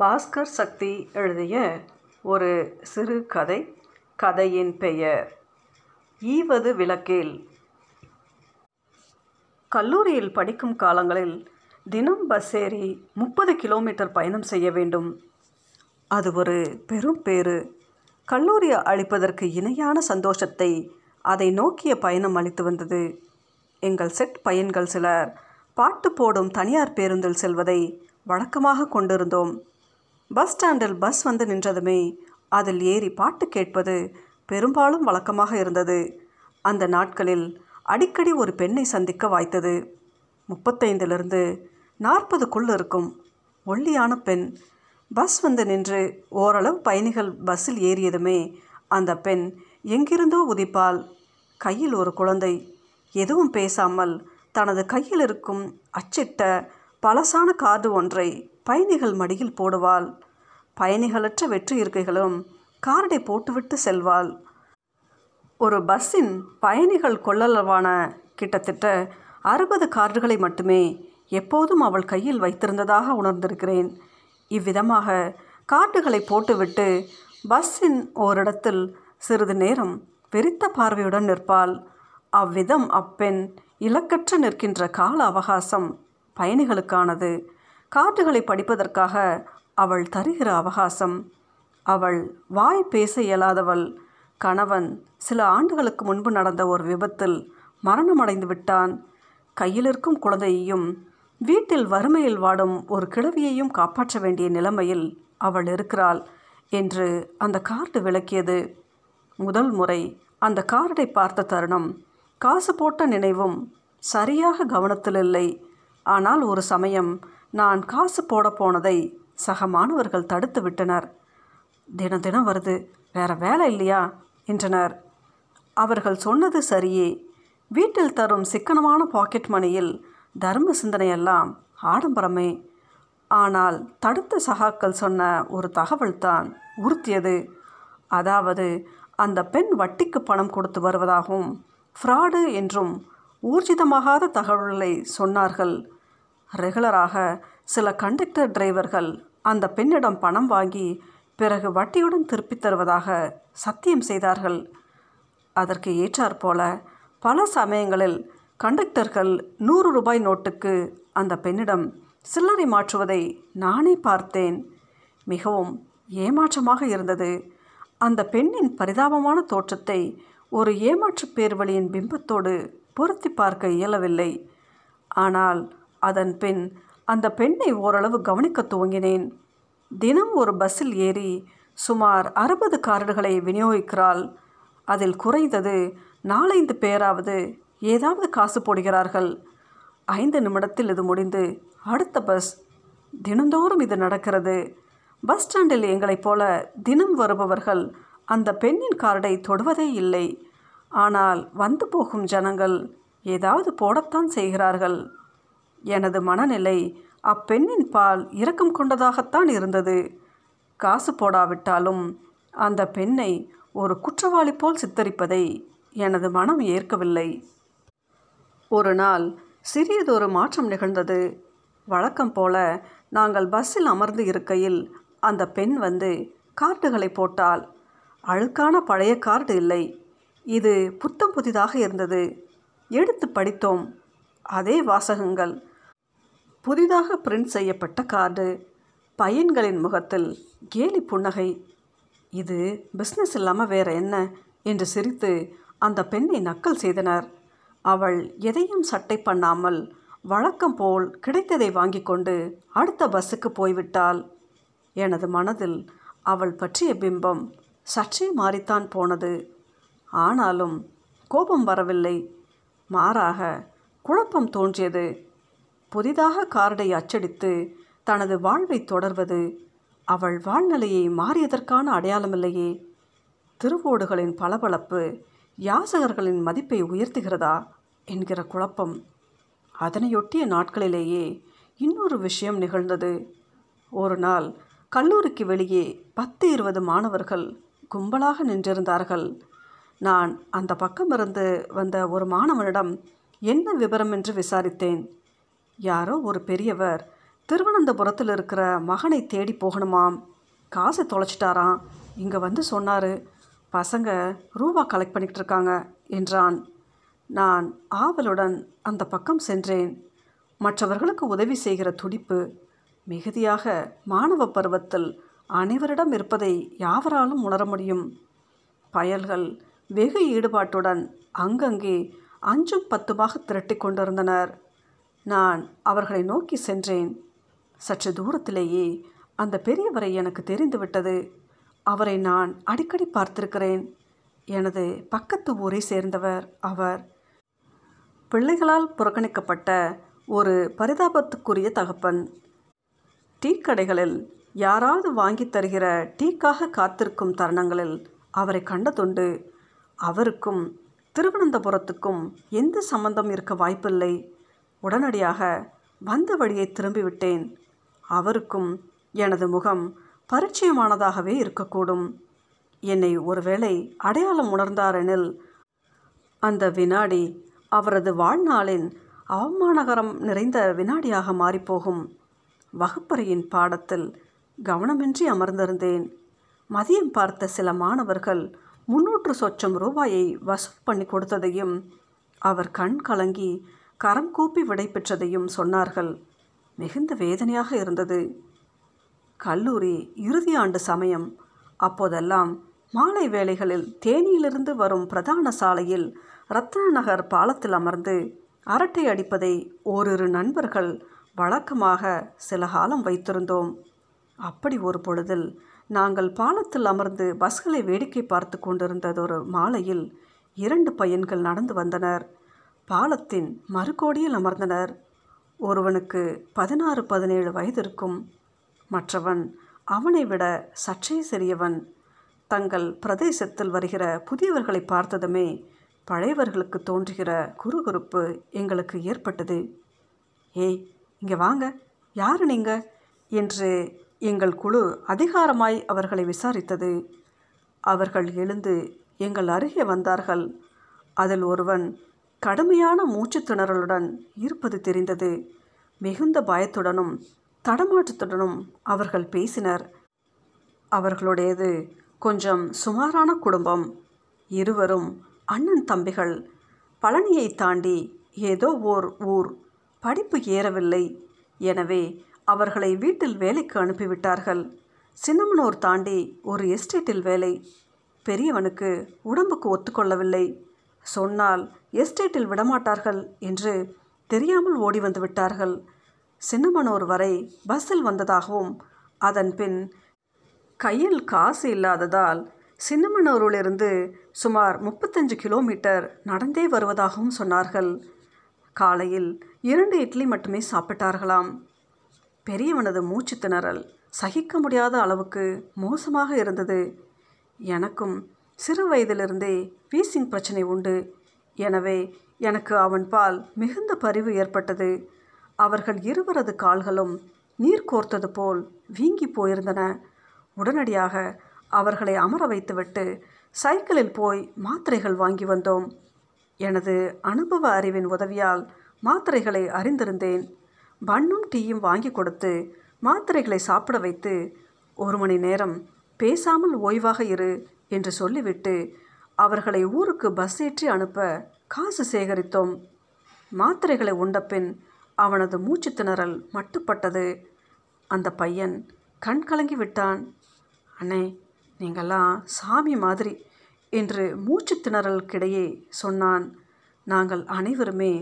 பாஸ்கர் சக்தி எழுதிய ஒரு சிறு கதை. கதையின் பெயர் ஈவது விளக்கில். கல்லூரியில் படிக்கும் காலங்களில் தினம் பஸ் ஏறி முப்பது கிலோமீட்டர் பயணம் செய்ய வேண்டும். அது ஒரு பெரும் பேறு. கல்லூரி அளிப்பதற்கு இணையான சந்தோஷத்தை அதை நோக்கிய பயணம் அளித்து வந்தது. எங்கள் செட் பையன்கள் சிலர் பாட்டு போடும் தனியார் பேருந்தில் செல்வதை வழக்கமாக கொண்டிருந்தோம். பஸ் ஸ்டாண்டில் பஸ் வந்து நின்றதுமே அதில் ஏறி பாட்டு கேட்பது பெரும்பாலும் வழக்கமாக இருந்தது. அந்த நாட்களில் அடிக்கடி ஒரு பெண்ணை சந்திக்க வாய்த்தது. முப்பத்தைந்திலிருந்து நாற்பதுக்குள் இருக்கும் ஒல்லியான பெண் பஸ் வந்து நின்று ஓரளவு பயணிகள் பஸ்ஸில் ஏறியதுமே அந்த பெண் எங்கிருந்தோ உதிப்பால் கையில் ஒரு குழந்தை எதுவும் பேசாமல் தனது கையில் இருக்கும் அச்சிட்ட பழசான கார்டு ஒன்றை பயணிகள் மடியில் போடுவாள். பயணிகளற்ற வெற்று இருக்கைகளும் கார்டை போட்டுவிட்டு செல்வாள். ஒரு பஸ்ஸின் பயணிகள் கொள்ளளவான கிட்டத்தட்ட அறுபது கார்டுகளை மட்டுமே எப்போதும் அவள் கையில் வைத்திருந்ததாக உணர்ந்திருக்கிறேன். இவ்விதமாக கார்டுகளை போட்டுவிட்டு பஸ்ஸின் ஓரிடத்தில் சிறிது நேரம் வெறித்த பார்வையுடன் நிற்பாள். அவ்விதம் அப்பெண் இலக்கற்று நிற்கின்ற கால அவகாசம் பயணிகளுக்கானது. கார்டுகளை படிப்பதற்காக அவள் தருகிற அவகாசம். அவள் வாய் பேச இயலாதவள். கணவன் சில ஆண்டுகளுக்கு முன்பு நடந்த ஒரு விபத்தில் மரணமடைந்து விட்டான். கையிலிருக்கும் குழந்தையையும் வீட்டில் வறுமையில் வாடும் ஒரு கிழவியையும் காப்பாற்ற வேண்டிய நிலைமையில் அவள் இருக்கிறாள் என்று அந்த கார்டு விளக்கியது. முதல் முறை அந்த கார்டை பார்த்த தருணம் காசு போட்ட நினைவும் சரியாக கவனத்தில் இல்லை. ஆனால் ஒரு சமயம் நான் காசு போட போனதை சக மாணவர்கள் தடுத்து விட்டனர். தினம் தினம் வருது வேற வேலை இல்லையா? என்றனர். அவர்கள் சொன்னது சரியே. வீட்டில் தரும் சிக்கனமான பாக்கெட் மணியில் தர்ம சிந்தனையெல்லாம் ஆடம்பரமே. ஆனால் தடுத்த சகாக்கள் சொன்ன ஒரு தகவல் தான் உறுத்தியது. அதாவது அந்த பெண் வட்டிக்கு பணம் கொடுத்து வருவதாகவும் ஃப்ராடு என்றும் ஊர்ஜிதமாகாத தகவல்களை சொன்னார்கள். ரெகுலராக சில கண்டக்டர் டிரைவர்கள் அந்த பெண்ணிடம் பணம் வாங்கி பிறகு வட்டியுடன் திருப்பித் தருவதாக சத்தியம் செய்தார்கள். அதற்கு ஏற்றாற்போல பல சமயங்களில் கண்டக்டர்கள் நூறு ரூபாய் நோட்டுக்கு அந்த பெண்ணிடம் சில்லறை மாற்றுவதை நானே பார்த்தேன். மிகவும் ஏமாற்றமாக இருந்தது. அந்த பெண்ணின் பரிதாபமான தோற்றத்தை ஒரு ஏமாற்று பேர்வழியின் பிம்பத்தோடு பொருத்தி பார்க்க இயலவில்லை. ஆனால் அதன் பின் அந்த பெண்ணை ஓரளவு கவனிக்க துவங்கினேன். தினம் ஒரு பஸ்ஸில் ஏறி சுமார் அறுபது கார்டுகளை விநியோகிக்கிறாள். அதில் குறைந்தது நாலைந்து பேராவது ஏதாவது காசு போடுகிறார்கள். ஐந்து நிமிடத்தில் இது முடிந்து அடுத்த பஸ். தினந்தோறும் இது நடக்கிறது. பஸ் ஸ்டாண்டில் எங்களைப் போல தினம் வருபவர்கள் அந்த பெண்ணின் கார்டை தொடுவதே இல்லை. ஆனால் வந்து போகும் ஜனங்கள் ஏதாவது போடத்தான் செய்கிறார்கள். எனது மனநிலை அப்பெண்ணின் பால் இரக்கம் கொண்டதாகத்தான் இருந்தது. காசு போடாவிட்டாலும் அந்த பெண்ணை ஒரு குற்றவாளி போல் சித்தரிப்பதை எனது மனம் ஏற்கவில்லை. ஒரு நாள் சிறியதொரு மாற்றம் நிகழ்ந்தது. வழக்கம் போல நாங்கள் பஸ்ஸில் அமர்ந்து இருக்கையில் அந்த பெண் வந்து கார்டுகளை போட்டால் அழுக்கான பழைய கார்டு இல்லை. இது புத்தம் புதிதாக இருந்தது. எடுத்து படித்தோம். அதே வாசகங்கள் புதிதாக பிரிண்ட் செய்யப்பட்ட கார்டு பையன்களின் முகத்தில் கேலி புன்னகை. இது பிஸ்னஸ் இல்லாமல் வேற என்ன? என்று சிரித்து அந்த பெண்ணை நக்கல் செய்தனர். அவள் எதையும் சட்டை பண்ணாமல் வழக்கம் போல் கிடைத்ததை வாங்கி கொண்டு அடுத்த பஸ்ஸுக்கு போய்விட்டாள். எனது மனதில் அவள் பற்றிய பிம்பம் சற்றே மாறித்தான் போனது. ஆனாலும் கோபம் வரவில்லை. மாறாக குழப்பம் தோன்றியது. புதிதாக கார்டை அச்சடித்து தனது வாழ்வை தொடர்வது அவள் வாழ்நிலையை மாறியதற்கான அடையாளமில்லையே. திருவோடுகளின் பளபளப்பு யாசகர்களின் மதிப்பை உயர்த்துகிறதா என்கிற குழப்பம். அதனையொட்டிய நாட்களிலேயே இன்னொரு விஷயம் நிகழ்ந்தது. ஒரு நாள் கல்லூரிக்கு வெளியே பத்து இருபது மாணவர்கள் கும்பலாக நின்றிருந்தார்கள். நான் அந்த பக்கமிருந்து வந்த ஒரு மாணவனிடம் என்ன விவரம் என்று விசாரித்தேன். யாரோ ஒரு பெரியவர் திருவனந்தபுரத்தில் இருக்கிற மகனை தேடி போகணுமாம். காசை தொலைச்சிட்டாராம். இங்கே வந்து சொன்னார் பசங்க ரூபா கலெக்ட் பண்ணிக்கிட்டு இருக்காங்க என்றான். நான் ஆவலுடன் அந்த பக்கம் சென்றேன். மற்றவர்களுக்கு உதவி செய்கிற துடிப்பு மிகுதியாக மாணவ பருவத்தில் அனைவரிடம் இருப்பதை யாவராலும் உணர முடியும். பயல்கள் வெகு ஈடுபாட்டுடன் அங்கங்கே அஞ்சும் பத்துமாக திரட்டி கொண்டிருந்தனர். நான் அவர்களை நோக்கி சென்றேன். சற்று தூரத்திலேயே அந்த பெரியவரை எனக்கு தெரிந்துவிட்டது. அவரை நான் அடிக்கடி பார்த்திருக்கிறேன். எனது பக்கத்து ஊரை சேர்ந்தவர் அவர். பிள்ளைகளால் புறக்கணிக்கப்பட்ட ஒரு பரிதாபத்துக்குரிய தகப்பன். டீ கடைகளில் யாராவது வாங்கி தருகிற டீக்காக காத்திருக்கும் தருணங்களில் அவரை கண்டதுண்டு. அவருக்கும் திருவனந்தபுரத்துக்கும் எந்த சம்பந்தம் இருக்க வாய்ப்பில்லை. உடனடியாக வந்த வழியை திரும்பிவிட்டேன். அவருக்கும் எனது முகம் பரிச்சயமானதாகவே இருக்கக்கூடும். என்னை ஒருவேளை அடையாளம் உணர்ந்தாரெனில் அந்த வினாடி அவரது வாழ்நாளின் அவமானகரம் நிறைந்த வினாடியாக மாறிப்போகும். வகுப்பறையின் பாடத்தில் கவனமின்றி அமர்ந்திருந்தேன். மதியம் பார்த்த சில மாணவர்கள் முன்னூற்று சொச்சம் ரூபாயை வசூல் பண்ணி கொடுத்ததையும் அவர் கண் கலங்கி கரம் கூப்பி விடைபெற்றதையும் சொன்னார்கள். மிகுந்த வேதனையாக இருந்தது. கல்லூரி இறுதி ஆண்டு சமயம். அப்போதெல்லாம் மாலை வேளைகளில் தேனியிலிருந்து வரும் பிரதான சாலையில் ரத்ன நகர் பாலத்தில் அமர்ந்து அரட்டை அடிப்பதை ஓரிரு நண்பர்கள் வழக்கமாக சில காலம் வைத்திருந்தோம். அப்படி ஒரு பொழுதில் நாங்கள் பாலத்தில் அமர்ந்து பஸ்களை வேடிக்கை பார்த்து கொண்டிருந்ததொரு மாலையில் இரண்டு பையன்கள் நடந்து வந்தனர். பாலத்தின் மறுகோடியில் அமர்ந்தனர். ஒருவனுக்கு பதினாறு பதினேழு வயது இருக்கும் மற்றவன் அவனை விட சற்றே சிறியவன். தங்கள் பிரதேசத்தில் வருகிற புதியவர்களை பார்த்ததுமே பழையவர்களுக்கு தோன்றுகிற குறுகுறுப்பு எங்களுக்கு ஏற்பட்டது. ஏய் இங்கே வாங்க. யார் நீங்க? என்று எங்கள் குழு அதிகாரமாய் அவர்களை விசாரித்தது. அவர்கள் எழுந்து எங்கள் அருகே வந்தார்கள். அதில் ஒருவன் கடுமையான மூச்சு திணறலுடன் இருப்பது தெரிந்தது. மிகுந்த பயத்துடனும் தடமாற்றத்துடனும் அவர்கள் பேசினர். அவர்களுடையது கொஞ்சம் சுமாரான குடும்பம். இருவரும் அண்ணன் தம்பிகள். பழனியை தாண்டி ஏதோ ஓர் ஊர். படிப்பு ஏறவில்லை. எனவே அவர்களை வீட்டில் வேலைக்கு அனுப்பிவிட்டார்கள். சின்னமனூர் தாண்டி ஒரு எஸ்டேட்டில் வேலை. பெரியவனுக்கு உடம்புக்கு ஒத்துக்கொள்ளவில்லை. சொன்னால் எஸ்டேட்டில் விடமாட்டார்கள் என்று தெரியாமல் ஓடி வந்து விட்டார்கள். சின்னமனூர் வரை பஸ்ஸில் வந்ததாகவும் அதன் பின் கையில் காசு இல்லாததால் சின்னமனூரிலிருந்து சுமார் முப்பத்தஞ்சு கிலோமீட்டர் நடந்தே வருவதாகவும் சொன்னார்கள். காலையில் இரண்டு இட்லி மட்டுமே சாப்பிட்டார்களாம். பெரியவனது மூச்சு திணறல் சகிக்க முடியாத அளவுக்கு மோசமாக இருந்தது. எனக்கும் சிறு வயதிலிருந்தே வீசிங் பிரச்சனை உண்டு. எனவே எனக்கு அவன் பால் மிகுந்த பரிவு ஏற்பட்டது. அவர்கள் இருவரது கால்களும் நீர் கோர்த்தது போல் வீங்கி போயிருந்தன. உடனடியாக அவர்களை அமர வைத்துவிட்டு சைக்கிளில் போய் மாத்திரைகள் வாங்கி வந்தோம். எனது அனுபவ அறிவின் உதவியால் மாத்திரைகளை அறிந்திருந்தேன். பண்ணும் டீயும் வாங்கி கொடுத்து மாத்திரைகளை சாப்பிட வைத்து ஒரு மணி நேரம் பேசாமல் ஓய்வாக இரு என்று சொல்லிவிட்டு அவர்களை ஊருக்கு பஸ் ஏற்றி அனுப்ப காசு சேகரித்தோம். மாத்திரைகளை உண்டபின் அவனது மூச்சு திணறல் மட்டுப்பட்டது. அந்த பையன் கண் கலங்கி விட்டான். அண்ணே நீங்கள்லாம் சாமி மாதிரி என்று மூச்சு திணறலுக்கிடையே சொன்னான். நாங்கள் அனைவருமே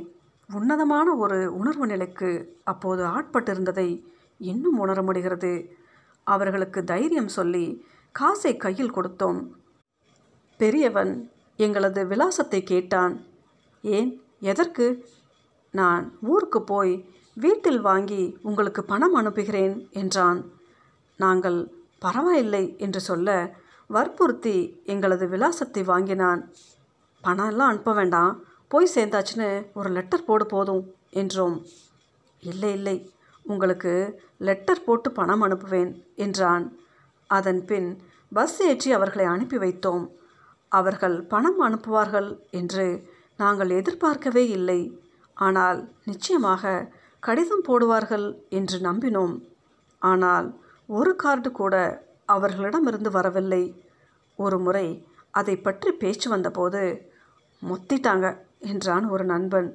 உன்னதமான ஒரு உணர்வு நிலைக்கு அப்போது ஆட்பட்டிருந்ததை இன்னும் உணர முடிகிறது. அவர்களுக்கு தைரியம் சொல்லி காசை கையில் கொடுத்தோம். பெரியவன் எங்களது விலாசத்தை கேட்டான். ஏன்? எதற்கு? நான் ஊருக்கு போய் வீட்டில் வாங்கி உங்களுக்கு பணம் அனுப்புகிறேன் என்றான். நாங்கள் பரவாயில்லை என்று சொல்ல வற்புறுத்தி எங்களது விலாசத்தை வாங்கினான். பணம் எல்லாம் அனுப்ப வேண்டாம் போய் சேர்ந்தாச்சுன்னு ஒரு லெட்டர் போடு போதும் என்றோம். இல்லை இல்லை உங்களுக்கு லெட்டர் போட்டு பணம் அனுப்புவேன் என்றான். அதன் பின் பஸ் ஏற்றி அவர்களை அனுப்பி வைத்தோம். அவர்கள் பணம் அனுப்புவார்கள் என்று நாங்கள் எதிர்பார்க்கவே இல்லை. ஆனால் நிச்சயமாக கடிதம் போடுவார்கள் என்று நம்பினோம். ஆனால் ஒரு கார்டு கூட அவர்களிடமிருந்து வரவில்லை. ஒரு முறை அதை பற்றி பேச்சு வந்தபோது மொத்திட்டாங்க என்றான் ஒரு நண்பன்.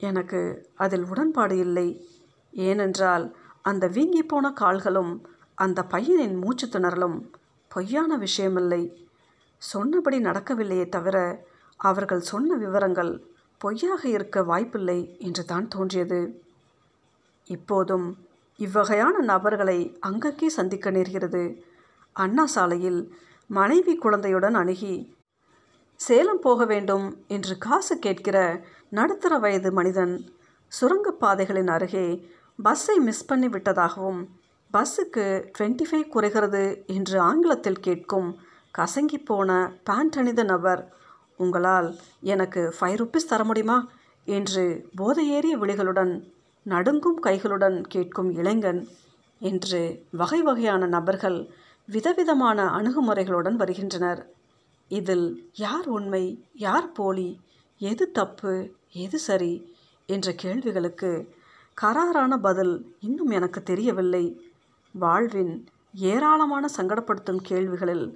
எனக்கு அதில் உடன்பாடு இல்லை. ஏனென்றால் அந்த வீங்கி போன கால்களும் அந்த பையனின் மூச்சு திணறலும் பொய்யான விஷயமில்லை. சொன்னபடி நடக்கவில்லையே தவிர அவர்கள் சொன்ன விவரங்கள் பொய்யாக இருக்க வாய்ப்பில்லை என்று தான் தோன்றியது. இப்போதும் இவ்வகையான நபர்களை அங்கங்கே சந்திக்க நேர்கிறது. அண்ணா சாலையில் மனைவி குழந்தையுடன் அணுகி சேலம் போக வேண்டும் என்று காசு கேட்கிற நடுத்தர வயது மனிதன் சுரங்கப்பாதைகளின் அருகே பஸ்ஸை மிஸ் பண்ணி விட்டதாகவும் பஸ்ஸுக்கு டுவெண்ட்டி ஃபைவ் குறைகிறது என்று ஆங்கிலத்தில் கேட்கும் கசங்கி போன பேண்ட் அணிந்த நபர் உங்களால் எனக்கு ஃபைவ் ருப்பீஸ் தர முடியுமா? என்று போதையேறிய விழிகளுடன் நடுங்கும் கைகளுடன் கேட்கும் இளைஞன் என்று வகை வகையான நபர்கள் விதவிதமான அணுகுமுறைகளுடன் வருகின்றனர். இதில் யார் உண்மை யார் போலி எது தப்பு எது சரி என்ற கேள்விகளுக்கு கராரான பதில் இன்னும் எனக்கு தெரியவில்லை. வாழ்வின் ஏராளமான சங்கடப்படுத்தும் கேள்விகளில்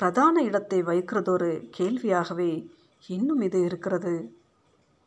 பிரதான இடத்தை வைக்கிறதொரு கேள்வியாகவே இன்னும் இது இருக்கிறது.